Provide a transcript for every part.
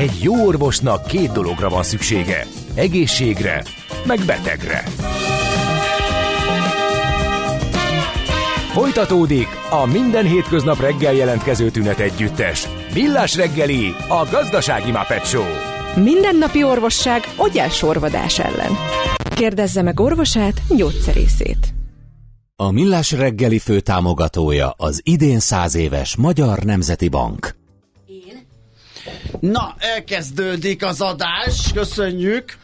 Egy jó orvosnak két dologra van szüksége. Egészségre, meg betegre. Folytatódik a minden hétköznap reggel jelentkező tünet együttes. Millás reggeli, a gazdasági Muppet Show. Mindennapi orvosság sorvadás ellen. Kérdezze meg orvosát, gyógyszerészét. A Millás reggeli főtámogatója az idén száz éves Magyar Nemzeti Bank. Na, elkezdődik az adás, köszönjük!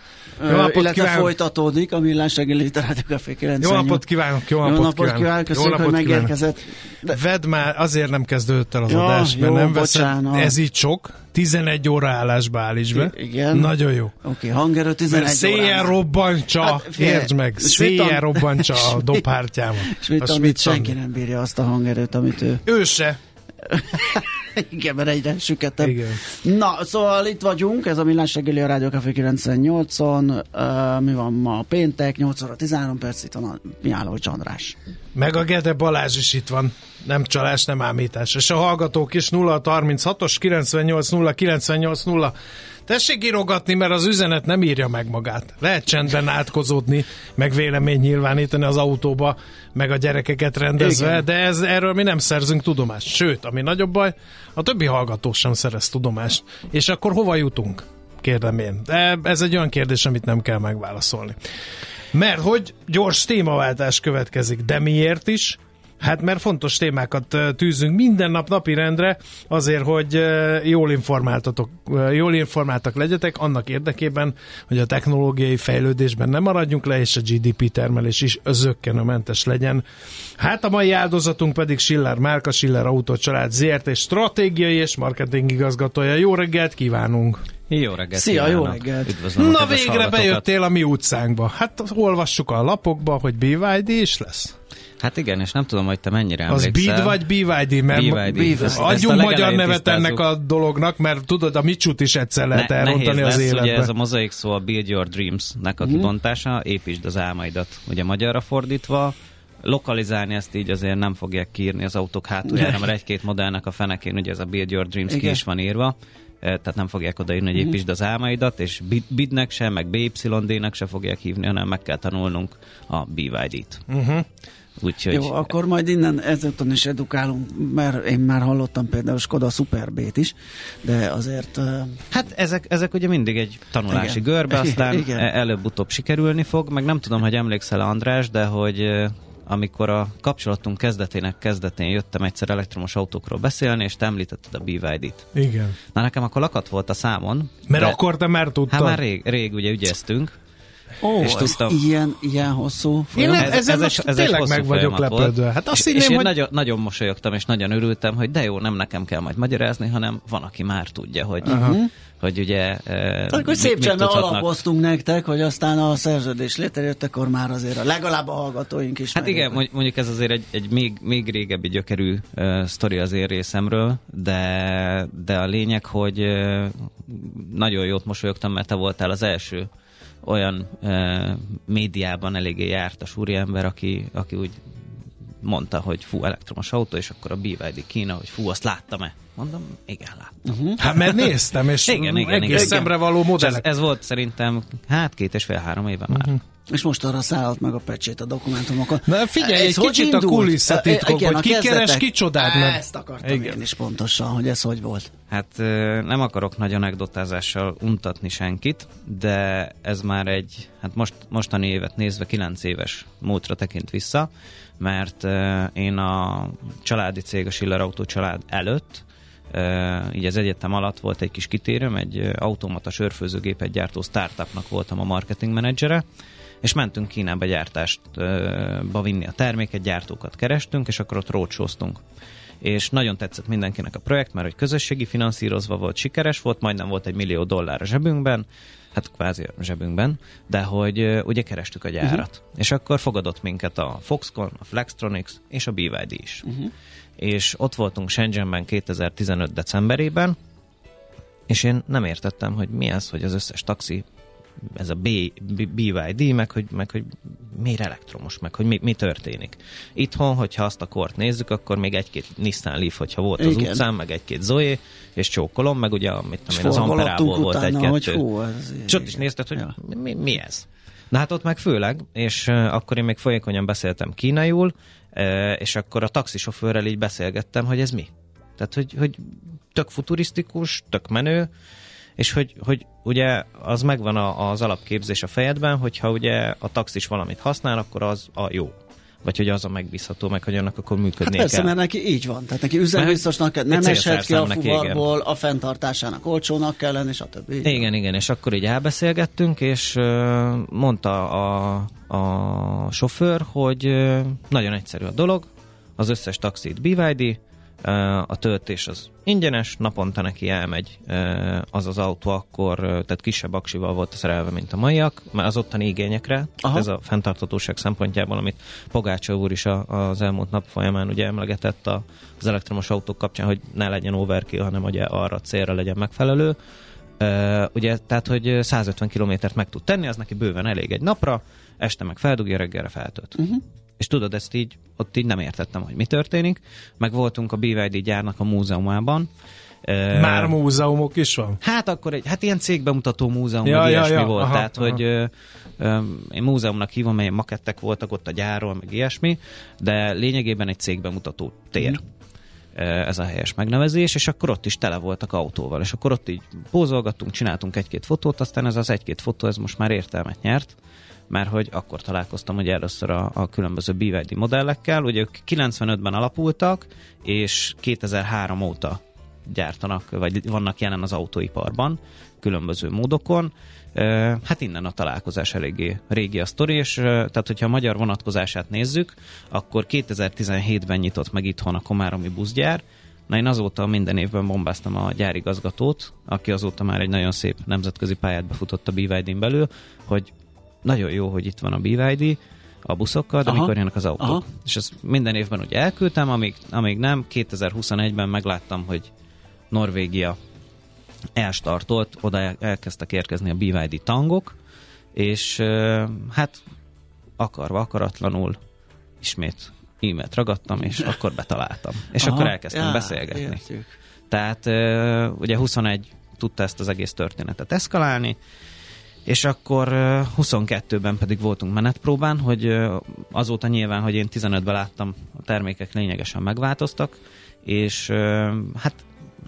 Jó napot illetve kívánok. folytatódik a Millás reggeli Rádió Café 98. Jó napot kívánok, jó Jó napot, napot kívánok. kívánok, köszönjük, Jó hogy napot megérkezett. kívánok. Vedd már, azért nem kezdődött el az Ja, adás, mert jó, nem veszed, bocsánat. ez így sok, 11 óra állásba állíts be. I- igen. Nagyon jó. Oké, okay, hangerő 11 Mert széjjel robbantsa, Hát, értsd meg, széjjel robbantsa a dobhártyámat. És mit amit senki nem bírja azt a hangerőt, amit ő... Ő se. Igen, mert egyre süketebb. Igen. Na, szóval itt vagyunk, ez a Millás reggeli a Rádió Café 98-on. Uh, mi van ma? Péntek, 8 óra 13 perc, itt van a Miállócs András. Meg a Gede Balázs is itt van. Nem csalás, nem ámítás. És a hallgatók is 0 36-os 98 0 98 0. Tessék írogatni, mert az üzenet nem írja meg magát. Lehet csendben átkozódni, meg vélemény nyilvánítani az autóba, meg a gyerekeket rendezve, Igen. de ez, erről mi nem szerzünk tudomást. Sőt, ami nagyobb baj, a többi hallgató sem szerez tudomást. És akkor hova jutunk? Kérdem én. De ez egy olyan kérdés, amit nem kell megválaszolni. Mert hogy gyors témaváltás következik, de miért is? Hát mert fontos témákat tűzünk minden nap napirendre, azért, hogy jól informáltatok, jól informáltak legyetek, annak érdekében, hogy a technológiai fejlődésben nem maradjunk le, és a GDP termelés is zöggenőmentes legyen. Hát a mai áldozatunk pedig Schiller Márka, Schiller Autó család ZRT stratégiai és marketing igazgatója. Jó reggelt kívánunk! Jó reggelt Szia, jó reggelt. Üdvözlöm Na végre bejöttél a mi utcánkba. Hát olvassuk a lapokba, hogy BYD is lesz. Hát igen, és nem tudom, hogy te mennyire Az emlékszel. BID vagy BYD? Mert BYD. BYD. Adjunk magyar nevet tisztázzuk. ennek a dolognak, mert tudod, a micsut is egyszer lehet Ne, elrontani az lesz, életbe. ugye ez a mozaik szó a Build Your Dreams-nek a Mhm. kibontása, építsd az álmaidat, ugye magyarra fordítva, lokalizálni ezt így azért nem fogják kiírni az autók hátuljára, mert egy-két modellnek a fenekén ugye ez a Build Your Dreams ki Igen. is van írva, eh, tehát nem fogják odaírni, hogy építsd az álmaidat, és bid- bidnek se, meg BYD-nek se fogják hívni, hanem meg kell tanulnunk a BYD-t. Uh-huh. Úgyhogy Jó, akkor majd innen ezúton is edukálunk, mert én már hallottam például Skoda Super B-t is, de azért... Uh, Hát ezek, ezek ugye mindig egy tanulási Igen. görbe, aztán Igen. e- előbb-utóbb sikerülni fog, meg nem tudom, hogy emlékszel András, de hogy amikor a kapcsolatunk kezdetének kezdetén jöttem egyszer elektromos autókról beszélni, és te említetted a BYD-t. Igen. Na nekem akkor lakat volt a számon. Mert de- akkor te már tudtad. Hát már rég, rég ugye ügyeztünk. Ó, És ez tudtam- ilyen, ilyen hosszú Én folyamat. nem, ezen egy- most egy tényleg meg vagyok lepődve. Hát azt és, hinném, és én hogy... nagyon, nagyon mosolyogtam, és nagyon örültem, hogy de jó, nem nekem kell majd magyarázni, hanem van, aki már tudja, hogy, hogy ugye... eh, Akkor mit- szép csendben alapoztunk nektek, hogy aztán a szerződés létrejött, akkor már azért a, legalább a hallgatóink is. Hát igen, megértek. mondj- mondjuk ez azért egy, egy még, még régebbi gyökerű uh, sztori az én részemről, de, de a lényeg, hogy uh, nagyon jót mosolyogtam, mert te voltál az első olyan uh, médiában eléggé jártas úriember, aki, aki úgy mondta, hogy fú, elektromos autó, és akkor a BYD Kína, hogy fú, azt láttam-e? Mondom, igen, láttam. Hát mert néztem, és Igen, igen, egész igen. szemre való És ez, ez volt szerintem, hát két és fél-három éve már. Mhm. És most arra szállt meg a pecsét a dokumentumokon. Na figyelj, Ez egy hogy kicsit a indult? kulisszatitkok, Igen, hogy a ki keres kezdetek. kicsodát, mert- Ezt akartam Igen. én is pontosan, hogy ez hogy volt. Hát nem akarok nagy anekdotázással untatni senkit, de ez már egy, hát most, mostani évet nézve 9 éves múltra tekint vissza, mert én a családi cég, a Schiller Autó család előtt, így az egyetem alatt volt egy kis kitérőm, egy automata sörfőzőgépet gyártó startupnak voltam a marketing menedzsere, és mentünk Kínába gyártástba vinni a terméket, gyártókat kerestünk, és akkor ott roadshowztunk és nagyon tetszett mindenkinek a projekt, mert hogy közösségi finanszírozva volt, sikeres volt, majdnem volt egy millió dollár a zsebünkben, hát kvázi a zsebünkben, de hogy ugye kerestük a gyárat. Uh-huh. És akkor fogadott minket a Foxconn, a Flextronics és a BYD is. Uh-huh. És ott voltunk Shenzhenben 2015 decemberében, és én nem értettem, hogy mi az, hogy az összes taxi ez a B, B, BYD, meg hogy, meg hogy miért elektromos, meg hogy mi, mi történik. Itthon, hogyha azt a kort nézzük, akkor még egy-két Nissan Leaf, hogyha volt az Igen. utcán, meg egy-két Zoe, és csókolom, meg ugye, mit És tudom én, az Amperából volt egy-kettő. És ott is nézted, hogy Ja. mi, mi ez? Na hát ott meg főleg, és akkor én még folyékonyan beszéltem kínaiul, és akkor a taxisofőrrel így beszélgettem, hogy ez mi. Tehát, hogy, hogy tök futurisztikus, tök menő, és hogy, hogy ugye az megvan a, az alapképzés a fejedben, hogyha ugye a taxis valamit használ, akkor az a jó. Vagy hogy az a megbízható, meg hogy annak akkor Hát működnie persze, kell. mert neki így van. Tehát neki üzembiztosnak nem eshet ki a igen. fuvarból, a fenntartásának olcsónak kell lenni, stb. Így Igen, igen, és akkor így elbeszélgettünk, és mondta a, a sofőr, hogy nagyon egyszerű a dolog, az összes taxit BYD, a töltés az ingyenes, naponta neki elmegy ö, az az autó akkor, ö, tehát kisebb aksival volt szerelve, mint a maiak, mert az ottani igényekre, Aha. ez a fenntartatóság szempontjából, amit Pogácsa úr is a, az elmúlt nap folyamán ugye emlegetett a, az elektromos autók kapcsán, hogy ne legyen overkill, hanem ugye arra a célra legyen megfelelő. Ugye, tehát, hogy 150 kilométert meg tud tenni, az neki bőven elég egy napra, este meg feldugja, reggelre feltölt. Uh-huh. És tudod, ezt így, ott így nem értettem, hogy mi történik. Meg voltunk a BYD gyárnak a múzeumában. Már múzeumok is van? Hát akkor egy, hát ilyen cégbemutató múzeum, Ja, vagy ja, ilyesmi ja, volt. aha, Tehát, aha. hogy ö, ö, én múzeumnak hívom, melyen makettek voltak ott a gyárról, meg ilyesmi, de lényegében egy cégbemutató tér. Ö, Ez a helyes megnevezés, és akkor ott is tele voltak autóval, és akkor ott így pózolgattunk, csináltunk egy-két fotót, aztán ez az egy-két fotó, ez most már értelmet nyert, mert hogy akkor találkoztam ugye először a, a különböző BYD modellekkel, ugye ők 95-ben alapultak, és 2003 óta gyártanak, vagy vannak jelen az autóiparban, különböző módokon. Hát innen a találkozás eléggé régi a sztori, és tehát hogyha a magyar vonatkozását nézzük, akkor 2017-ben nyitott meg itthon a Komáromi buszgyár, Na én azóta minden évben bombáztam a gyárigazgatót, aki azóta már egy nagyon szép nemzetközi pályát befutott a BYD-n belül, hogy nagyon jó, hogy itt van a BYD a buszokkal, de Aha. mikor jönnek az autók. Aha. És ezt minden évben ugye elküldtem, amíg, amíg nem, 2021-ben megláttam, hogy Norvégia elstartolt, oda el- elkezdtek érkezni a BYD tangok, és hát akarva, akaratlanul ismét e-mailt ragadtam, és akkor betaláltam. És Aha, akkor elkezdtem já, beszélgetni. értjük. Tehát ugye 21 tudta ezt az egész történetet eszkalálni, és akkor ö, 22-ben pedig voltunk menetpróbán, hogy azóta nyilván, hogy én 15-ben láttam, a termékek lényegesen megváltoztak, és hát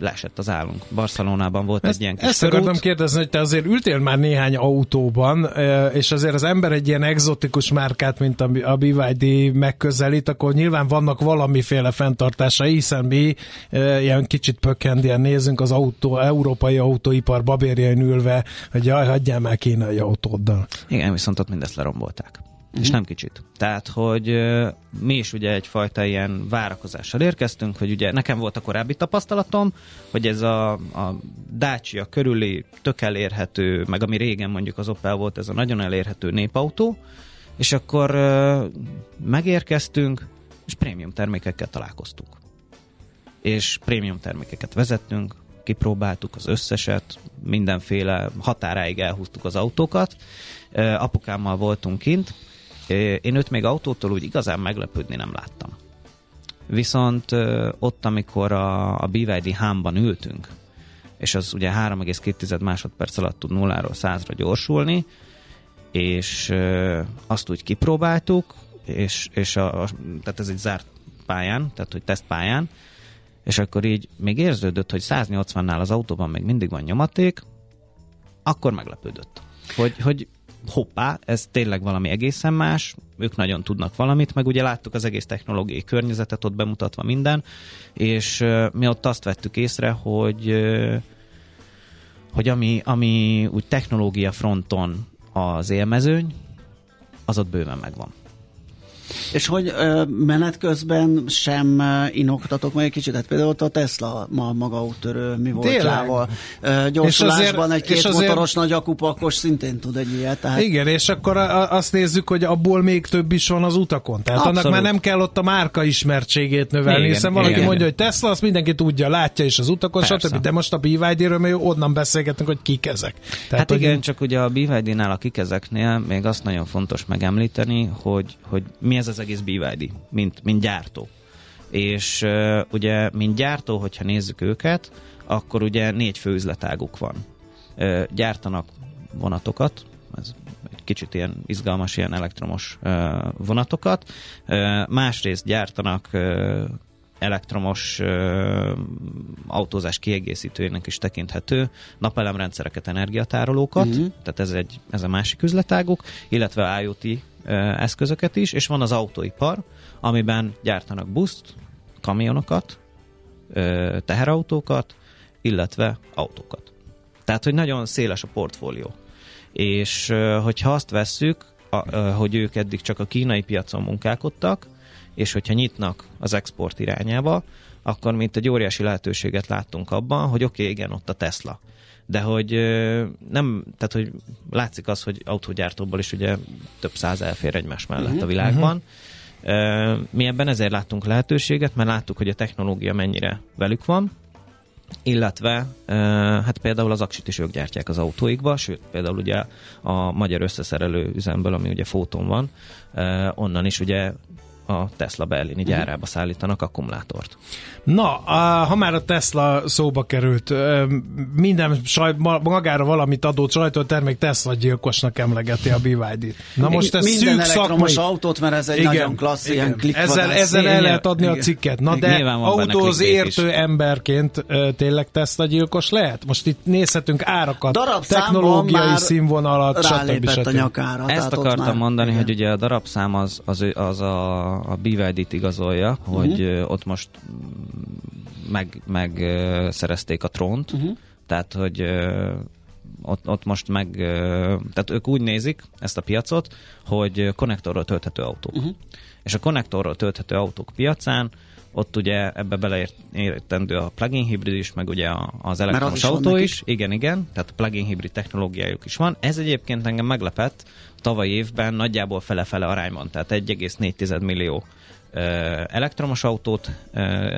leesett az állunk. Barcelonában volt Ezt, egy ilyen kis ezt akartam körút. kérdezni, hogy te azért ültél már néhány autóban, és azért az ember egy ilyen exotikus márkát, mint a BYD megközelít, akkor nyilván vannak valamiféle fenntartásai, hiszen mi ilyen kicsit pökkendien nézünk az autó, európai autóipar babérjain ülve, hogy jaj, hagyjál már kínai autóddal. Igen, viszont ott mindezt lerombolták. Uh-huh. És nem kicsit. Tehát, hogy ö, mi is ugye egyfajta ilyen várakozással érkeztünk, hogy ugye nekem volt a korábbi tapasztalatom, hogy ez a, a Dacia körüli tök elérhető, meg ami régen mondjuk az Opel volt, ez a nagyon elérhető népautó, és akkor megérkeztünk, és prémium termékekkel találkoztunk. És prémium termékeket vezettünk, kipróbáltuk az összeset, mindenféle határáig elhúztuk az autókat. Apukámmal voltunk kint, én őt még autótól úgy igazán meglepődni nem láttam. Viszont ott, amikor a, a BYD hámban ültünk, és az ugye 3,2 másodperc alatt tud nulláról százra gyorsulni, és azt úgy kipróbáltuk, és, és a, a, tehát ez egy zárt pályán, tehát hogy tesztpályán, és akkor így még érződött, hogy 180-nál az autóban még mindig van nyomaték, akkor meglepődött. Hogy, hogy hoppá, ez tényleg valami egészen más, ők nagyon tudnak valamit, meg ugye láttuk az egész technológiai környezetet ott bemutatva minden, és mi ott azt vettük észre, hogy hogy ami, ami úgy technológia fronton az élmezőny, az ott bőven megvan. És hogy ö, menet közben sem inoktatok meg egy kicsit, hát például ott a Tesla ma maga úttörő mi voltjával. Ö, gyorsulásban egy két azért- motoros nagy akupakos szintén tud egy ilyet. Tehát Igen, és akkor a, azt nézzük, hogy abból még több is van az utakon. Tehát Abszolút. annak már nem kell ott a márka ismertségét növelni, Igen, hiszen valaki igen. mondja, hogy Tesla, azt mindenki tudja, látja is az utakon, Persze. stb. De most a BYD-ről még onnan beszélgetünk, hogy kik ezek. Tehát, Hát hogy igen, csak ugye a BYD-nál, a kikezeknél még azt nagyon fontos megemlíteni, hogy, hogy mi ez az egész BYD, mint, mint gyártó. És uh, ugye, mint gyártó, hogyha nézzük őket, akkor ugye négy fő üzletáguk van. Uh, gyártanak vonatokat, ez egy kicsit ilyen izgalmas, ilyen elektromos uh, vonatokat. Uh, másrészt gyártanak uh, elektromos uh, autózás kiegészítőjének is tekinthető napelemrendszereket, energiatárolókat, uh-huh. tehát ez, egy, ez a másik üzletáguk, illetve IoT uh, eszközöket is, és van az autóipar, amiben gyártanak buszt, kamionokat, uh, teherautókat, illetve autókat. Tehát, hogy nagyon széles a portfólió. És hogyha azt vesszük, a, hogy ők eddig csak a kínai piacon munkálkodtak, és hogyha nyitnak az export irányába, akkor mint egy óriási lehetőséget láttunk abban, hogy oké, okay, igen, ott a Tesla. De hogy nem, tehát hogy látszik az, hogy autógyártóból is ugye több száz elfér egymás mellett a világban. Ö, Mi ebben ezért láttunk lehetőséget, mert láttuk, hogy a technológia mennyire velük van, illetve hát például az aksit is ők gyártják az autóikba, sőt például ugye a magyar összeszerelő üzemből, ami ugye Fóton van, onnan is ugye a Tesla berlini gyárába szállítanak akkumulátort. Na, a, ha már a Tesla szóba került, minden saj, ma- magára valamit adó sajtótermék Tesla gyilkosnak emlegeti a BYD-t. Na most ez Minden szűk elektromos szakmai... autót, mert ez egy nagyon klassz, ilyen klikvadász. ezzel, ezzel el Igen, lehet adni a igen. cikket. Na Igen. de autóz clickbait is. értő emberként tényleg Tesla gyilkos lehet? Most itt nézhetünk árakat, Darabszámban technológiai színvonalat, stb. Rálépett a stb. nyakára. Ezt akartam már- mondani, igen. hogy ugye a darabszám az, az, az a, a BYD-t igazolja, hogy uh-huh. ott most mm, meg, meg szerezték a trónt, uh-huh. tehát hogy ott, ott most meg, tehát ők úgy nézik ezt a piacot, hogy konnektorról tölthető autók. Uh-huh. És a konnektorról tölthető autók piacán ott ugye ebbe beleértendő a plug-in hibrid is, meg ugye az elektromos is van autó is, igen, igen, tehát plug-in hibrid technológiájuk is van. Ez egyébként engem meglepett, tavaly évben nagyjából fele-fele arányban, tehát 1,4 millió elektromos autót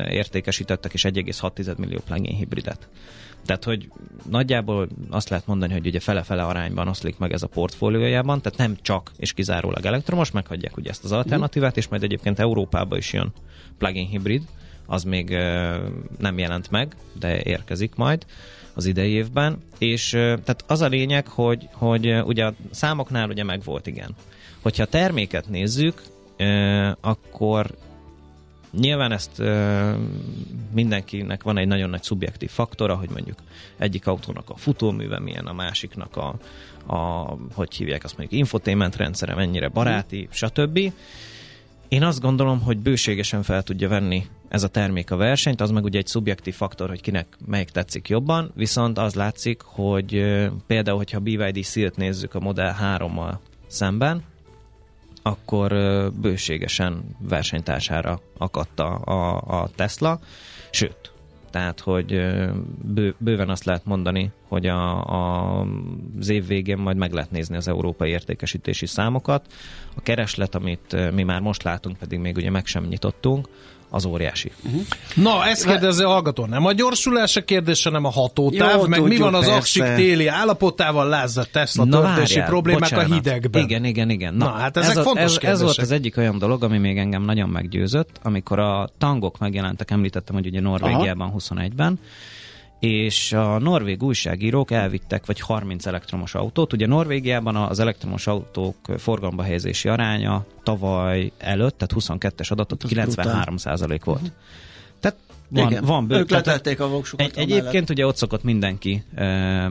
értékesítettek, és 1,6 millió plug-in hibridet. Tehát, hogy nagyjából azt lehet mondani, hogy ugye fele-fele arányban oszlik meg ez a portfóliójában, tehát nem csak és kizárólag elektromos, meghagyják ugye ezt az alternatívát, és majd egyébként Európába is jön plug-in hibrid, az még nem jelent meg, de érkezik majd az idei évben, és tehát az a lényeg, hogy, hogy ugye a számoknál ugye meg volt, igen. Hogyha a terméket nézzük, akkor Nyilván ezt ö, mindenkinek van egy nagyon nagy szubjektív faktora, hogy mondjuk egyik autónak a futóműve milyen, a másiknak a, a hogy hívják azt mondjuk infotainment rendszere, mennyire baráti, stb. Én azt gondolom, hogy bőségesen fel tudja venni ez a termék a versenyt, az meg ugye egy szubjektív faktor, hogy kinek melyik tetszik jobban, viszont az látszik, hogy például, hogyha a BYD Seal-t nézzük a Model 3-mal szemben, akkor bőségesen versenytársára akadt a, a, a Tesla, sőt, tehát, hogy bő, bőven azt lehet mondani, hogy a, a, az év végén majd meg lehet nézni az európai értékesítési számokat. A kereslet, amit mi már most látunk, pedig még ugye meg sem nyitottunk, az óriási. Na, ezt kérdezi a hallgató. Nem a gyorsulás a kérdése, nem a hatótáv, Jó, meg mi tudjuk, van az aksik téli állapotával, lázza Tesla töltési várjál, problémák bocsánat. a hidegben. Igen, igen, igen. Na, hát ezek ez, a- fontos ez, ez volt az egyik olyan dolog, ami még engem nagyon meggyőzött, amikor a tangok megjelentek, említettem, hogy ugye Norvégiában 21-ben, és a norvég újságírók elvittek vagy 30 elektromos autót. Ugye Norvégiában az elektromos autók forgalomba helyezési aránya tavaly előtt, tehát 22-es adatot Az 93 százalék volt. Tehát van, Igen. van bő, Ők letették a voksukat. egy, egyébként ugye ott szokott mindenki e,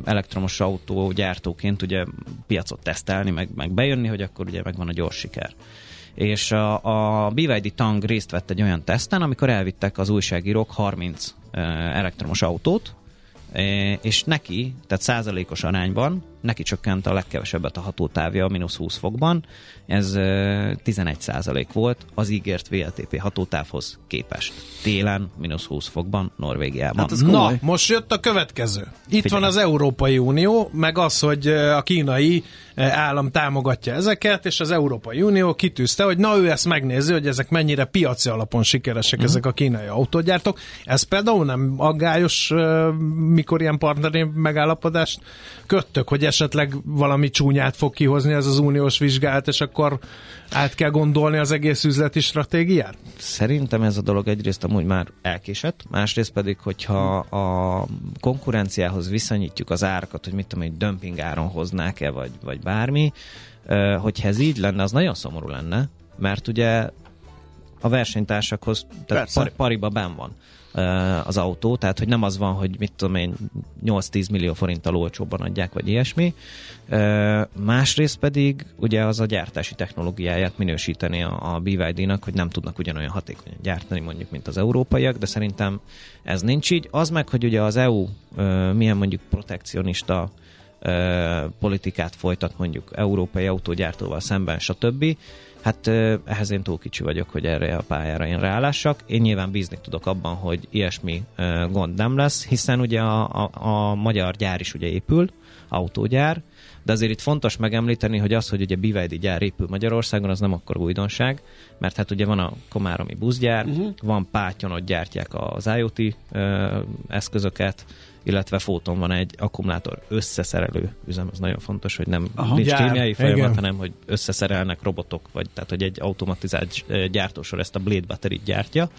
elektromos autó gyártóként ugye piacot tesztelni, meg, meg bejönni, hogy akkor ugye megvan a gyors siker. És a, a BYD Tang részt vett egy olyan teszten, amikor elvittek az újságírók 30 e, elektromos autót, és neki, tehát százalékos arányban neki csökkent a legkevesebbet a hatótávja, mínusz 20 fokban. Ez ö, 11% volt az ígért VLTP hatótávhoz képest. Télen, mínusz 20 fokban, Norvégiában. Hát Na, most jött a következő. Itt Figyelj. van az Európai Unió, meg az, hogy a kínai állam támogatja ezeket, és az Európai Unió kitűzte, hogy na ő ezt megnézi, hogy ezek mennyire piaci alapon sikeresek ezek a kínai autógyártók. Ez például nem aggályos, mikor ilyen partneri megállapodást köttök, hogy esetleg valami csúnyát fog kihozni ez az uniós vizsgálat, és akkor át kell gondolni az egész üzleti stratégiát? Szerintem ez a dolog egyrészt amúgy már elkésett, másrészt pedig, hogyha a konkurenciához viszonyítjuk az árakat, hogy mit tudom, hogy dömping áron hoznák-e, vagy, vagy bármi, hogyha ez így lenne, az nagyon szomorú lenne, mert ugye a versenytársakhoz, tehát par, pariba ben van az autó, tehát hogy nem az van, hogy mit tudom én 8-10 millió forinttal olcsóbban adják, vagy ilyesmi. Ö, Másrészt pedig ugye az a gyártási technológiáját minősíteni a, a BYD-nak, hogy nem tudnak ugyanolyan hatékonyan gyártani mondjuk, mint az európaiak, de szerintem ez nincs így. Az meg, hogy ugye az EU ö, milyen mondjuk protekcionista politikát folytat mondjuk európai autógyártóval szemben, stb. Hát ehhez én túl kicsi vagyok, hogy erre a pályára én rálássak. Én nyilván bízni tudok abban, hogy ilyesmi gond nem lesz, hiszen ugye a, a, a magyar gyár is ugye épül, autógyár, de azért itt fontos megemlíteni, hogy az, hogy ugye BYD gyár épül Magyarországon, az nem akkor újdonság, mert hát ugye van a Komáromi buszgyár, uh-huh. van Pátyon, ott gyártják az IoT ö, eszközöket, illetve Fóton van egy akkumulátor összeszerelő üzem, ez nagyon fontos, hogy nem Aha. Nincs Gyár, kémiai folyamat, igen. hanem hogy összeszerelnek robotok, vagy tehát hogy egy automatizált ö, gyártósor ezt a Blade battery gyártja.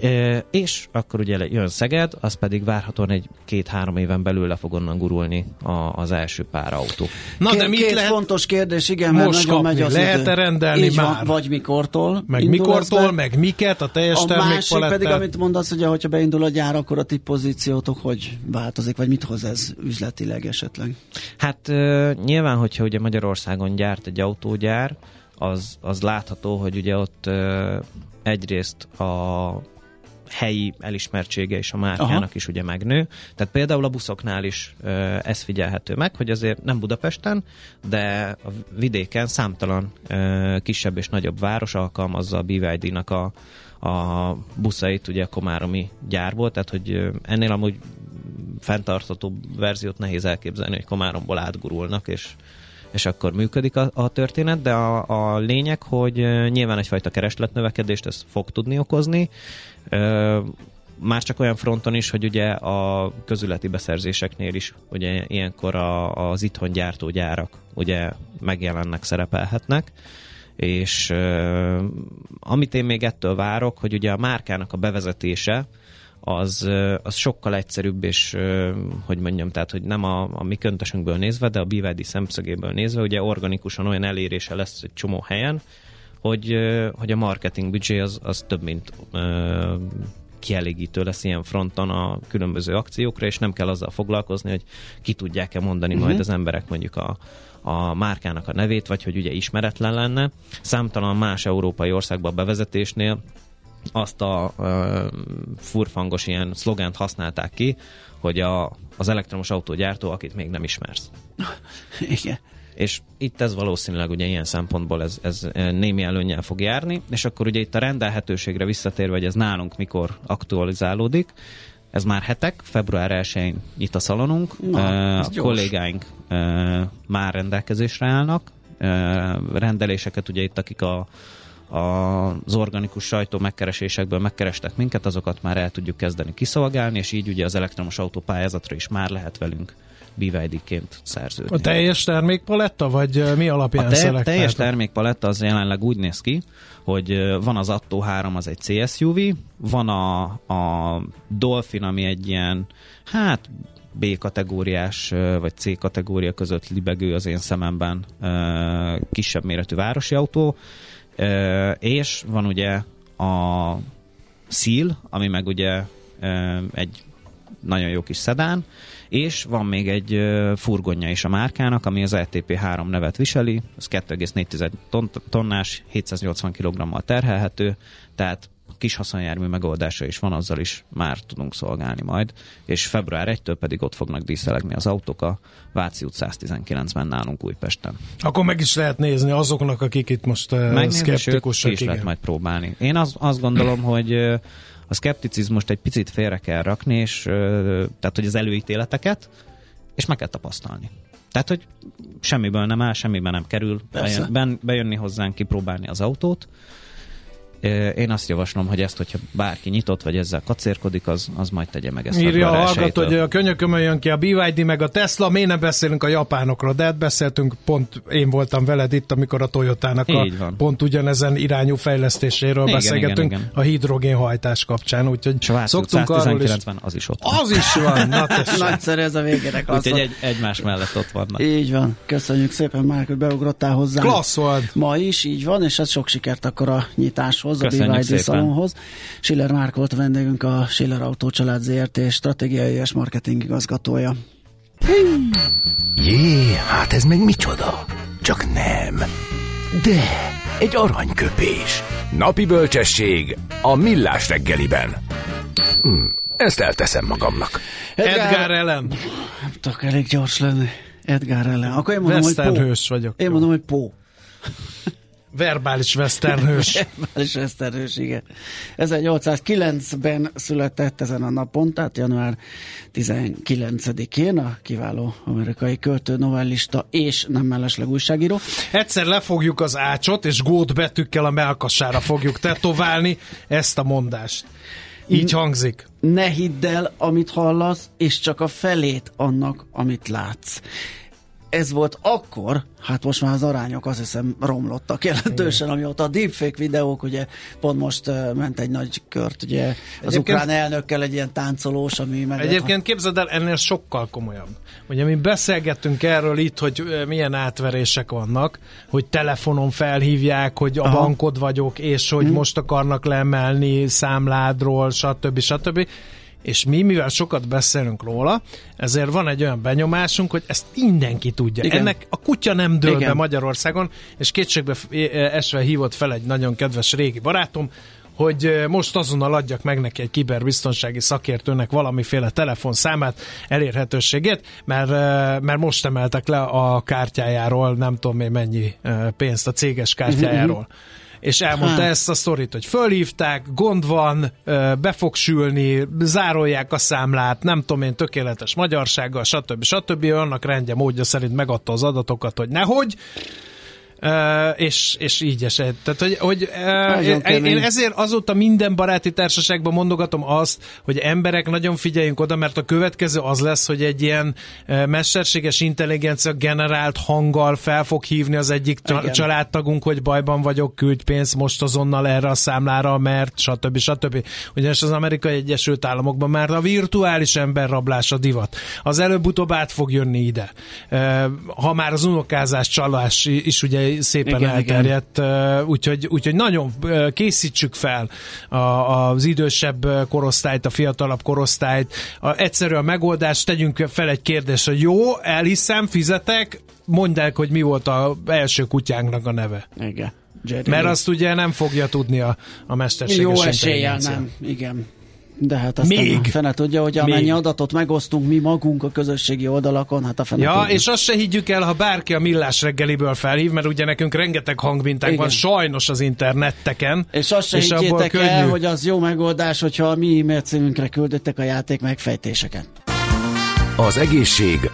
E, és akkor ugye jön Szeged, az pedig várhatóan egy két-három éven belül le fog onnan gurulni a, az első pár autó. Na, Két, de mit két lehet fontos kérdés, igen, mert most nagyon kapni? megy az Lehet-e idő. rendelni Így van, már? vagy mikortól meg mikortól, be. meg miket, a teljes A másik pedig, amit mondasz, hogy hogyha beindul a gyár, akkor a ti pozíciótok hogy változik, vagy mit hoz ez üzletileg esetleg? Hát ö, nyilván, hogyha ugye Magyarországon gyárt egy autógyár, az, az látható, hogy ugye ott egyrészt a helyi elismertsége és a márkának Aha. is ugye megnő. Tehát például a buszoknál is ö, ez figyelhető meg, hogy azért nem Budapesten, de a vidéken számtalan ö, kisebb és nagyobb város alkalmazza a BYD-nak a, a buszait ugye a Komáromi gyárból, tehát hogy ennél amúgy fenntartható verziót nehéz elképzelni, hogy Komáromból átgurulnak, és és akkor működik a, a történet, de a, a lényeg, hogy nyilván egyfajta keresletnövekedést ez fog tudni okozni, már csak olyan fronton is, hogy ugye a közületi beszerzéseknél is ugye ilyenkor a, az itthon gyártó gyárak ugye megjelennek, szerepelhetnek, és amit én még ettől várok, hogy ugye a márkának a bevezetése az, az sokkal egyszerűbb, és hogy mondjam, tehát, hogy nem a, a mi köntösünkből nézve, de a BYD szemszögéből nézve, ugye organikusan olyan elérése lesz egy csomó helyen, hogy, hogy a marketing büdzsé az, az több, mint ö, kielégítő lesz ilyen fronton a különböző akciókra, és nem kell azzal foglalkozni, hogy ki tudják-e mondani uh-huh. majd az emberek mondjuk a, a márkának a nevét, vagy hogy ugye ismeretlen lenne. Számtalan más európai országban bevezetésnél azt a ö, furfangos ilyen szlogent használták ki, hogy a, az elektromos autógyártó, akit még nem ismersz. Igen. És itt ez valószínűleg ugye ilyen szempontból ez, ez némi előnyel fog járni, és akkor ugye itt a rendelhetőségre visszatérve, hogy ez nálunk mikor aktualizálódik, ez már hetek, február 1-én itt a szalonunk, Na, ez a gyors. kollégáink ö, már rendelkezésre állnak, Ö, rendeléseket ugye itt, akik a, az organikus sajtó megkeresésekből megkerestek minket, azokat már el tudjuk kezdeni kiszolgálni, és így ugye az elektromos autó pályázatra is már lehet velünk BYD-ként szerződni. A teljes termékpaletta, vagy mi alapján A te- teljes termékpaletta az jelenleg úgy néz ki, hogy van az Atto 3, az egy CSUV, van a, a Dolphin, ami egy ilyen, hát B kategóriás vagy C kategória között libegő az én szememben kisebb méretű városi autó, és van ugye a Seal, ami meg ugye egy nagyon jó kis szedán, és van még egy furgonja is a márkának, ami az LTP3 nevet viseli, ez 2,4 ton- tonnás, 780 kg-mal terhelhető, tehát kis haszonjármű megoldása is van, azzal is már tudunk szolgálni majd, és február 1-től pedig ott fognak díszelegni az autók a Váci út 119-ben nálunk Újpesten. Akkor meg is lehet nézni azoknak, akik itt most uh, Megnézni, szkeptikusak. ki is lehet majd próbálni. Én az, azt gondolom, hogy ö, a szkepticizmust egy picit félre kell rakni, és ö, tehát, hogy az előítéleteket, és meg kell tapasztalni. Tehát, hogy semmiből nem áll, semmiben nem kerül Persze. bejönni hozzánk, kipróbálni az autót. Én azt javaslom, hogy ezt, hogyha bárki nyitott, vagy ezzel kacérkodik, az, az majd tegye meg ezt Írja a hallgató, 1-től. hogy a könyökömön jön ki a BYD meg a Tesla, miért nem beszélünk a japánokról, de hát beszéltünk, pont én voltam veled itt, amikor a Toyotának a pont ugyanezen irányú fejlesztéséről Igen, beszélgetünk igen, igen. a hidrogénhajtás kapcsán, úgyhogy út szoktunk arról is. 119-ben az is ott van. Az is van, na. Nagyszerű ez a végére. klassz Úgyhogy egy, egymás mellett ott vannak. Így van. Köszönjük szépen, Márk, hogy beugrottál hozzá. Klassz volt. Ma is így van, és ez sok sikert akkor a nyitáshoz, a BYD szépen. szalonhoz. Schiller Márk volt a vendégünk, a Schiller Autó Család ZRT stratégiai és marketing igazgatója. Jé, hát ez meg micsoda? Csak nem. De, egy aranyköpés. Napi bölcsesség a millás reggeliben. Hm, ezt elteszem magamnak. Edgar Ellen, Nem tudok elég gyors lenni. Edgar ellen. Akkor én mondom, hogy western Pó. hős vagyok. Én mondom, hogy Pó. Verbális western hős. És Eszterős, igen. 1809-ben született ezen a napon, tehát január 19-én a kiváló amerikai költő, novellista és nem mellesleg újságíró. Egyszer lefogjuk az ácsot, és gót betűkkel a melkasára fogjuk tetoválni ezt a mondást. Így hangzik. Ne hidd el, amit hallasz, és csak a felét annak, amit látsz. Ez volt akkor, hát most már az arányok azt hiszem romlottak jelentősen, amióta a deepfake videók, ugye pont most uh, ment egy nagy kört, ugye az Egyébként- ukrán elnökkel egy ilyen táncolós, ami meg Egyébként képzeld el, ennél sokkal komolyabb. Ugye mi beszélgettünk erről itt, hogy milyen átverések vannak, hogy telefonon felhívják, hogy a Aha. bankod vagyok, és hogy Mhm. most akarnak leemelni számládról, stb. stb. És mi, mivel sokat beszélünk róla, ezért van egy olyan benyomásunk, hogy ezt mindenki tudja. Igen. Ennek a kutya nem dől be Igen. Magyarországon, és kétségbe esve hívott fel egy nagyon kedves régi barátom, hogy most azonnal adjak meg neki egy kiberbiztonsági szakértőnek valamiféle telefonszámát, elérhetőségét, mert, mert most emeltek le a kártyájáról, nem tudom én mennyi pénzt a céges kártyájáról. És elmondta Hát. ezt a sztorit, hogy fölhívták, gond van, be fog sülni, zárolják a számlát, nem tudom én, tökéletes magyarsággal, stb. stb. Ő Annak rendje, módja szerint megadta az adatokat, hogy nehogy, Uh, és, és így esett. Tehát, hogy, hogy uh, én, én ezért azóta minden baráti társaságban mondogatom azt, hogy emberek nagyon figyeljünk oda, mert a következő az lesz, hogy egy ilyen uh, mesterséges intelligencia generált hanggal fel fog hívni az egyik Igen. családtagunk, hogy bajban vagyok, küldj pénzt most azonnal erre a számlára, mert stb. stb. Ugyanis az Amerikai Egyesült Államokban már a virtuális emberrablás a divat. Az előbb-utóbb át fog jönni ide. Uh, ha már az unokázás, csalás is ugye szépen Igen, elterjedt, uh, úgyhogy, úgyhogy nagyon készítsük fel a, az idősebb korosztályt, a fiatalabb korosztályt. A, egyszerű a megoldás, tegyünk fel egy kérdést, hogy jó, elhiszem, fizetek, mondd el, hogy mi volt az első kutyánknak a neve. Igen. Jerry Mert azt ugye nem fogja tudni a, a mesterséges Jó eséllyel nem, igen. De hát aztán Még. a fene tudja, hogy amennyi Még. adatot megosztunk mi magunk a közösségi oldalakon, hát a fene Ja, tudja. és azt se higgyük el, ha bárki a millás reggeliből felhív, mert ugye nekünk rengeteg hangmintánk van sajnos az internetteken. És azt se abból higgyétek el, hogy az jó megoldás, hogyha a mi e-mail címünkre küldöttek a játék megfejtéseket. Az egészség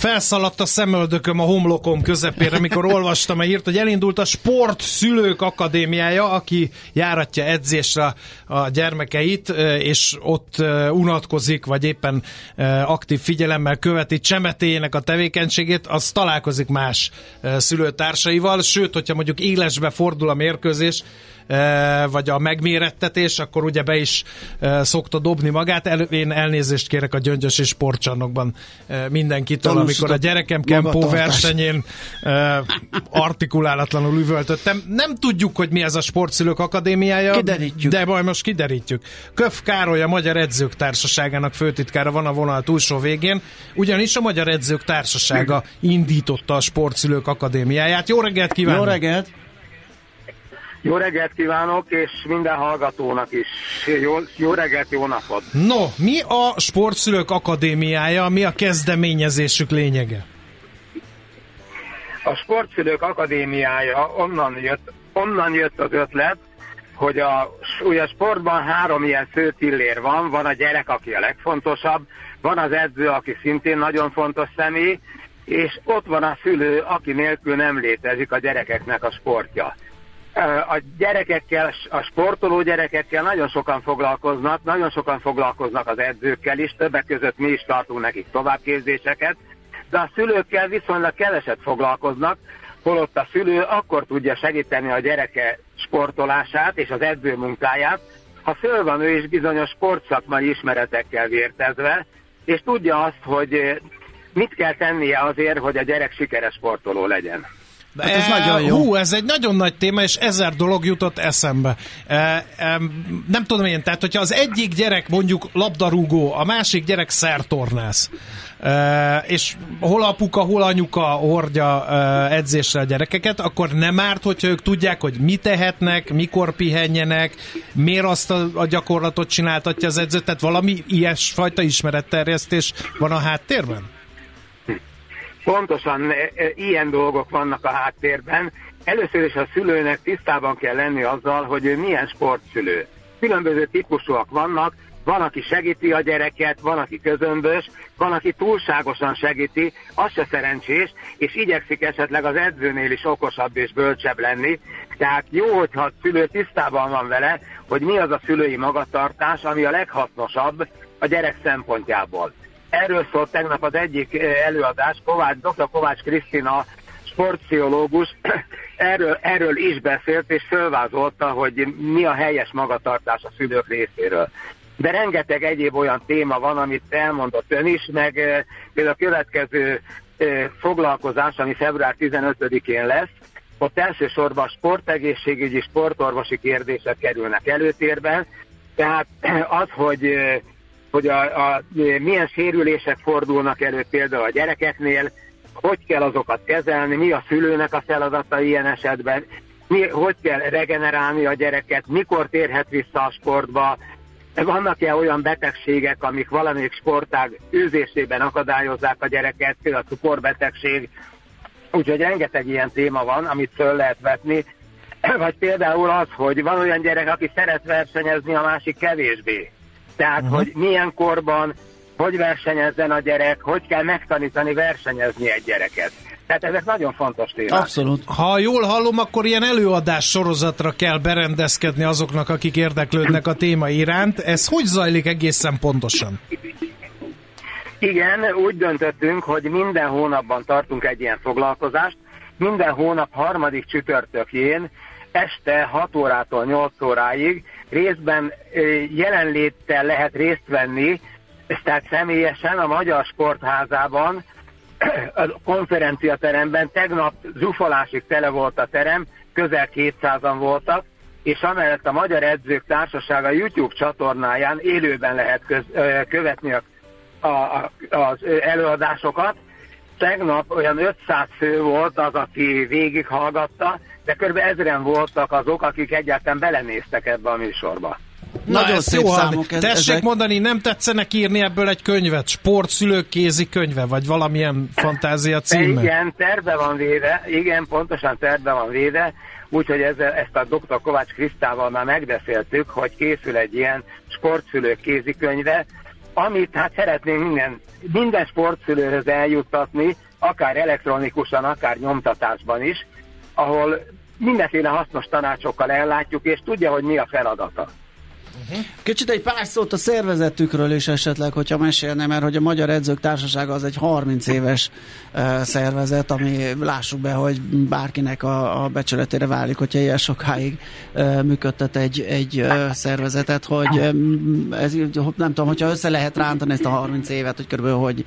Felszaladt a szemöldököm a homlokom közepére, mikor olvastam a hírt, hogy elindult a Sport Szülők Akadémiája, aki járatja edzésre a gyermekeit, és ott unatkozik, vagy éppen aktív figyelemmel követi csemetéjének a tevékenységét, az találkozik más szülőtársaival, sőt, hogyha mondjuk élesbe fordul a mérkőzés, vagy a megmérettetés, akkor ugye be is szokta dobni magát. El, én elnézést kérek a gyöngyös és sportcsarnokban mindenkitől, amikor a gyerekem kempó versenyén uh, artikulálatlanul üvöltöttem. Nem tudjuk, hogy mi ez a Sportszülők Akadémiája, Kiderítjük. de majd most kiderítjük. Köf Károly, a Magyar Edzők Társaságának főtitkára van a vonal túlsó végén, ugyanis a Magyar Edzők Társasága indította a Sportszülők Akadémiáját. Jó reggelt kívánok! Jó reggelt! Jó reggelt kívánok, és minden hallgatónak is. Jó, jó reggelt, jó napot! No, mi a Sportszülők Akadémiája, mi a kezdeményezésük lényege? A Sportszülők Akadémiája onnan jött, onnan jött az ötlet, hogy a, ugye a sportban három ilyen fő pillér van, van a gyerek, aki a legfontosabb, van az edző, aki szintén nagyon fontos személy, és ott van a szülő, aki nélkül nem létezik a gyerekeknek a sportja. A gyerekekkel, a sportoló gyerekekkel nagyon sokan foglalkoznak, nagyon sokan foglalkoznak az edzőkkel is, többek között mi is tartunk nekik továbbképzéseket, de a szülőkkel viszonylag keveset foglalkoznak, holott a szülő akkor tudja segíteni a gyereke sportolását és az edző munkáját, ha föl van ő is bizonyos sportszakmai ismeretekkel vértezve, és tudja azt, hogy mit kell tennie azért, hogy a gyerek sikeres sportoló legyen. Hát ez nagyon jó. Hú, ez egy nagyon nagy téma, és ezer dolog jutott eszembe. E, e, nem tudom én, tehát hogyha az egyik gyerek mondjuk labdarúgó, a másik gyerek szertornász, e, és hol apuka, hol anyuka hordja e, edzésre a gyerekeket, akkor nem árt, hogyha ők tudják, hogy mit tehetnek, mikor pihenjenek, miért azt a, a gyakorlatot csináltatja az edző, tehát valami ilyesfajta ismeretterjesztés van a háttérben? Pontosan e, e, ilyen dolgok vannak a háttérben. Először is a szülőnek tisztában kell lenni azzal, hogy ő milyen sportszülő. Különböző típusúak vannak, van, aki segíti a gyereket, van, aki közömbös, van, aki túlságosan segíti, az se szerencsés, és igyekszik esetleg az edzőnél is okosabb és bölcsebb lenni. Tehát jó, hogyha a szülő tisztában van vele, hogy mi az a szülői magatartás, ami a leghasznosabb a gyerek szempontjából. Erről szólt tegnap az egyik eh, előadás, Kovács, dr. Kovács Krisztina, sportpszichológus, erről, erről is beszélt, és fölvázolta, hogy mi a helyes magatartás a szülők részéről. De rengeteg egyéb olyan téma van, amit elmondott ön is, meg eh, például a következő eh, foglalkozás, ami február 15-én lesz, ott elsősorban sportegészségügyi, sportorvosi kérdések kerülnek előtérben, tehát az, hogy eh, hogy a, a, milyen sérülések fordulnak elő például a gyerekeknél, hogy kell azokat kezelni, mi a szülőnek a feladata ilyen esetben, mi, hogy kell regenerálni a gyereket, mikor térhet vissza a sportba, vannak-e olyan betegségek, amik valamelyik sportág űzésében akadályozzák a gyereket, például a cukorbetegség, úgyhogy rengeteg ilyen téma van, amit föl lehet vetni, vagy például az, hogy van olyan gyerek, aki szeret versenyezni, a másik kevésbé. Tehát, uh-huh. hogy milyen korban, hogy versenyezzen a gyerek, hogy kell megtanítani versenyezni egy gyereket. Tehát ezek nagyon fontos témák. Abszolút. Ha jól hallom, akkor ilyen előadás sorozatra kell berendezkedni azoknak, akik érdeklődnek a téma iránt. Ez hogy zajlik egészen pontosan? Igen, úgy döntöttünk, hogy minden hónapban tartunk egy ilyen foglalkozást. Minden hónap harmadik csütörtökjén este 6 órától 8 óráig részben jelenléttel lehet részt venni, tehát személyesen a Magyar Sportházában, a konferenciateremben tegnap zsúfolásig tele volt a terem, közel 200-an voltak, és amellett a Magyar Edzők Társasága YouTube csatornáján élőben lehet köz, követni a, a, az előadásokat. Tegnap olyan 500 fő volt az, aki végighallgatta, de kb. ezeren voltak azok, akik egyáltalán belenéztek ebbe a műsorba. Na, Nagyon ez szép jó, számok ez- Tessék ezek. mondani, nem tetszenek írni ebből egy könyvet? Sportszülők kézi könyve, vagy valamilyen fantázia címe? igen, terve van véve, igen, pontosan terve van véve, úgyhogy ezzel, ezt a dr. Kovács Krisztával már megbeszéltük, hogy készül egy ilyen sportszülők kézikönyve, amit hát szeretnénk minden, minden sportszülőhöz eljuttatni, akár elektronikusan, akár nyomtatásban is, ahol mindenféle hasznos tanácsokkal ellátjuk, és tudja, hogy mi a feladata. Uh-huh. Kicsit egy pár szót a szervezetükről is esetleg, hogyha mesélne, mert hogy a Magyar Edzők Társasága az egy 30 éves uh, szervezet, ami lássuk be, hogy bárkinek a, a becsületére válik, hogyha ilyen sokáig uh, működtet egy, egy uh, szervezetet, hogy um, ez, nem tudom, hogyha össze lehet rántani ezt a 30 évet, hogy körülbelül hogy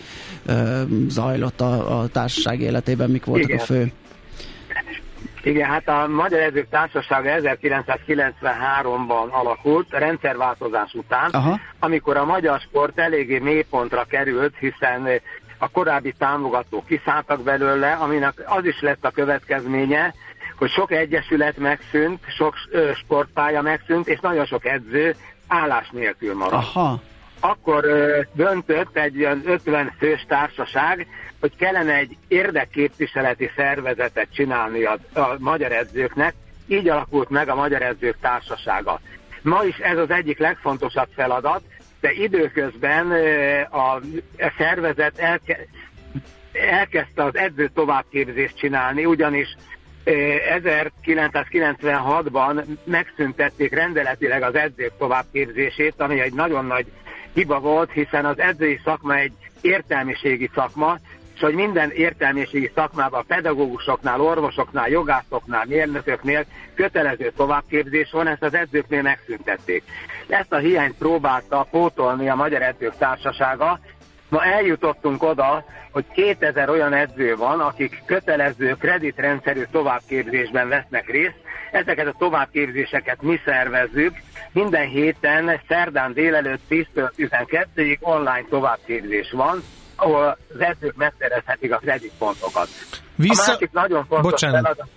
uh, zajlott a, a társaság életében, mik voltak Igen. a fő igen, hát a Magyar Edzők Társasága 1993-ban alakult, rendszerváltozás után, Aha. amikor a magyar sport eléggé mélypontra került, hiszen a korábbi támogatók kiszálltak belőle, aminek az is lett a következménye, hogy sok egyesület megszűnt, sok sportpálya megszűnt, és nagyon sok edző állás nélkül maradt. Aha. Akkor döntött egy olyan 50 fős társaság, hogy kellene egy érdekképviseleti szervezetet csinálni a, a magyar edzőknek, így alakult meg a Magyar Edzők Társasága. Ma is ez az egyik legfontosabb feladat, de időközben a, a szervezet elke, elkezdte az edző továbbképzést csinálni, ugyanis 1996-ban megszüntették rendeletileg az edzők továbbképzését, ami egy nagyon nagy hiba volt, hiszen az edzői szakma egy értelmiségi szakma, és hogy minden értelmiségi szakmában, pedagógusoknál, orvosoknál, jogászoknál, mérnököknél kötelező továbbképzés van, ezt az edzőknél megszüntették. Ezt a hiányt próbálta pótolni a Magyar Edzők Társasága, Ma eljutottunk oda, hogy 2000 olyan edző van, akik kötelező kreditrendszerű továbbképzésben vesznek részt. Ezeket a továbbképzéseket mi szervezzük. Minden héten szerdán délelőtt 10-től 12-ig online továbbképzés van ahol az edzők megszerezhetik a kreditpontokat. Vissza... A másik nagyon fontos Bocsánat. feladat,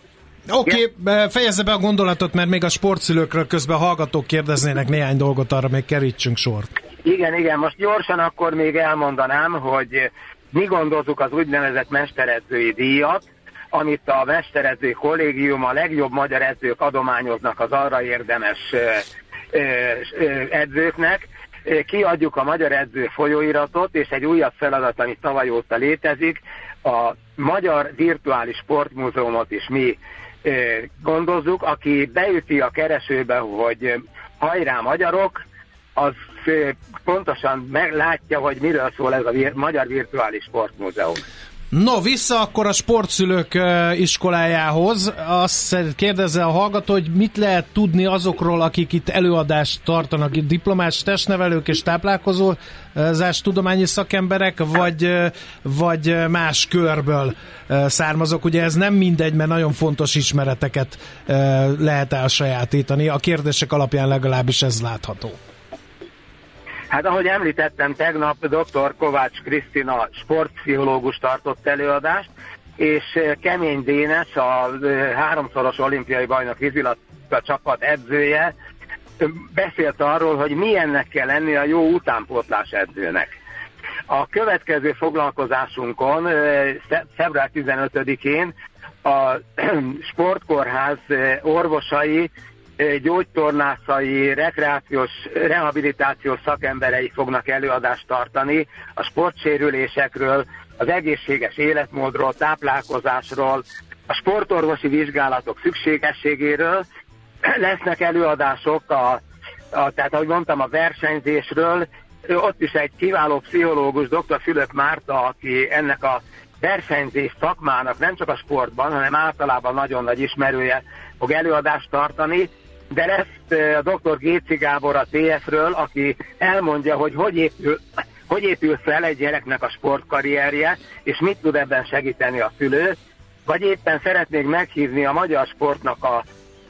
Oké, okay, fejezze be a gondolatot, mert még a sportszülőkről közben hallgatók kérdeznének néhány dolgot, arra még kerítsünk sort. Igen, igen, most gyorsan akkor még elmondanám, hogy mi gondozzuk az úgynevezett mesteredzői díjat, amit a mesteredzői kollégium a legjobb magyar edzők adományoznak az arra érdemes edzőknek, kiadjuk a Magyar Edző folyóiratot, és egy újabb feladat, ami tavaly óta létezik, a Magyar Virtuális Sportmúzeumot is mi gondozzuk, aki beüti a keresőbe, hogy hajrá magyarok, az pontosan meglátja, hogy miről szól ez a Magyar Virtuális Sportmúzeum. No, vissza akkor a sportszülők iskolájához. Azt kérdezze a hallgató, hogy mit lehet tudni azokról, akik itt előadást tartanak, itt diplomás testnevelők és táplálkozózás tudományi szakemberek, vagy, vagy más körből származok. Ugye ez nem mindegy, mert nagyon fontos ismereteket lehet elsajátítani. A kérdések alapján legalábbis ez látható. Hát ahogy említettem, tegnap dr. Kovács Krisztina sportpszichológus tartott előadást, és eh, Kemény Dénes, a eh, háromszoros olimpiai bajnok vízilabda csapat edzője, beszélt arról, hogy milyennek kell lenni a jó utánpótlás edzőnek. A következő foglalkozásunkon, eh, február 15-én a sportkórház orvosai gyógytornászai, rekreációs, rehabilitációs szakemberei fognak előadást tartani a sportsérülésekről, az egészséges életmódról, táplálkozásról, a sportorvosi vizsgálatok szükségességéről. Lesznek előadások, a, a, tehát ahogy mondtam, a versenyzésről. Ott is egy kiváló pszichológus, dr. Fülöp Márta, aki ennek a versenyzés szakmának nem csak a sportban, hanem általában nagyon nagy ismerője fog előadást tartani, de lesz a dr. Géci Gábor a TF-ről, aki elmondja, hogy hogy épül, hogy épül fel egy gyereknek a sportkarrierje, és mit tud ebben segíteni a szülő, vagy éppen szeretnék meghívni a magyar sportnak a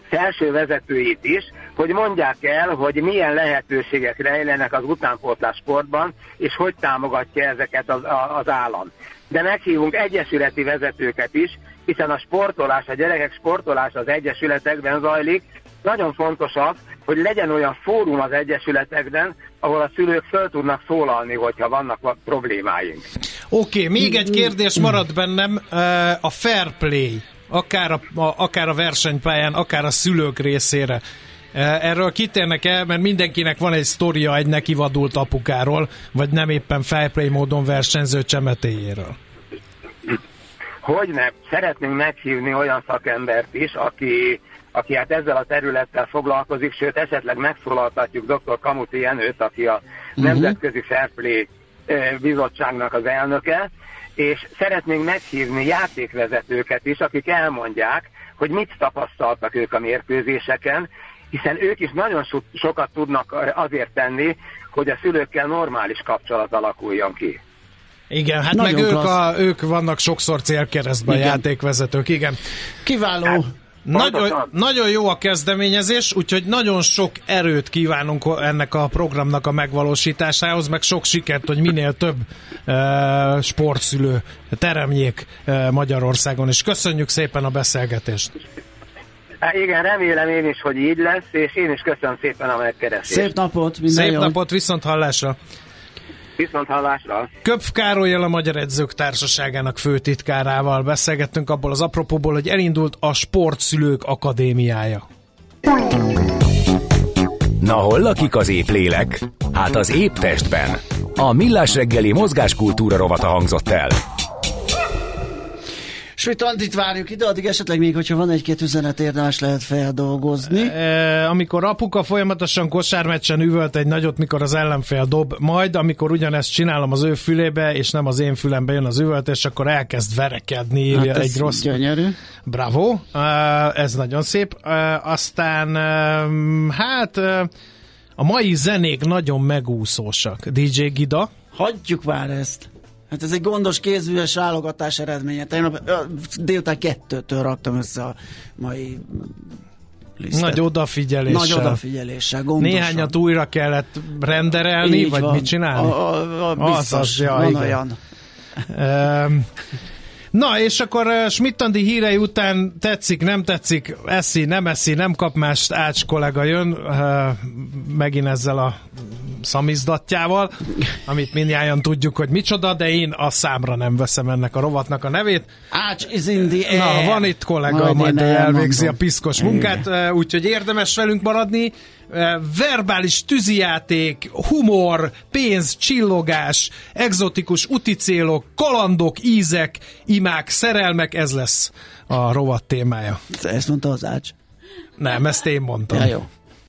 felső vezetőit is, hogy mondják el, hogy milyen lehetőségek rejlenek az utánpótlás sportban, és hogy támogatja ezeket az, az állam. De meghívunk egyesületi vezetőket is, hiszen a sportolás, a gyerekek sportolás az egyesületekben zajlik, nagyon fontos az, hogy legyen olyan fórum az egyesületekben, ahol a szülők föl tudnak szólalni, hogyha vannak problémáink. Oké, okay, még egy kérdés marad bennem, a fair play, akár a, akár a versenypályán, akár a szülők részére. Erről kitérnek el, mert mindenkinek van egy sztoria egy nekivadult apukáról, vagy nem éppen fair play módon versenyző csemetéjéről. Hogy nem? Szeretnénk meghívni olyan szakembert is, aki aki hát ezzel a területtel foglalkozik, sőt esetleg megszólaltatjuk dr. Kamuti Jenőt, aki a uh-huh. Nemzetközi Fairplay bizottságnak az elnöke, és szeretnénk meghívni játékvezetőket is, akik elmondják, hogy mit tapasztaltak ők a mérkőzéseken, hiszen ők is nagyon so- sokat tudnak azért tenni, hogy a szülőkkel normális kapcsolat alakuljon ki. Igen, hát Nagyon meg ők, a, ők vannak sokszor célkeresztben a játékvezetők, igen. Kiváló. Hát, nagyon, nagyon jó a kezdeményezés, úgyhogy nagyon sok erőt kívánunk ennek a programnak a megvalósításához, meg sok sikert, hogy minél több uh, sportszülő teremjék uh, Magyarországon, és köszönjük szépen a beszélgetést. Hát igen, remélem én is, hogy így lesz, és én is köszönöm szépen a megkeresést. Szép napot, minden Szép jó. napot, viszont hallásra! Viszont hallásra. Köpf Károlyjal a Magyar Edzők Társaságának főtitkárával beszélgettünk abból az apropóból, hogy elindult a Sportszülők Akadémiája. Na hol lakik az épp lélek? Hát az épp testben. A Millás reggeli mozgáskultúra rovata hangzott el. Sőt, várjuk ide, addig esetleg még, hogyha van egy-két üzenet érdemes lehet feldolgozni. E, amikor apuka folyamatosan kosármeccsen üvölt egy nagyot, mikor az ellenfél dob, majd amikor ugyanezt csinálom az ő fülébe, és nem az én fülembe jön az üvöltés, akkor elkezd verekedni, írja hát egy rossz. Gyönyörű. Bravo, ez nagyon szép. Aztán, hát a mai zenék nagyon megúszósak. DJ Gida. Hagyjuk már ezt. Hát ez egy gondos kézműves válogatás eredménye. Tegnap délután kettőtől raktam össze a mai lisztet. Nagy odafigyeléssel. Nagy odafigyeléssel, gondosan. Néhányat újra kellett renderelni, Így vagy van. mit csinálni? A, a, a biztos, az, az, ja, van igen. olyan. Na, és akkor uh, Schmidt-Andi hírei után tetszik, nem tetszik, eszi, nem eszi, nem kap más, Ács kollega jön, uh, megint ezzel a szamizdatjával, amit mindjárt tudjuk, hogy micsoda, de én a számra nem veszem ennek a rovatnak a nevét. Ács is in the air. Na, van itt kollega, majd, majd elvégzi a piszkos munkát, úgyhogy érdemes velünk maradni. Verbális tűzijáték, humor, pénz, csillogás, exotikus uticélok, kalandok, ízek, imák, szerelmek, ez lesz a rovat témája. Ezt mondta az Ács? Nem, ezt én mondtam. Ja, jó.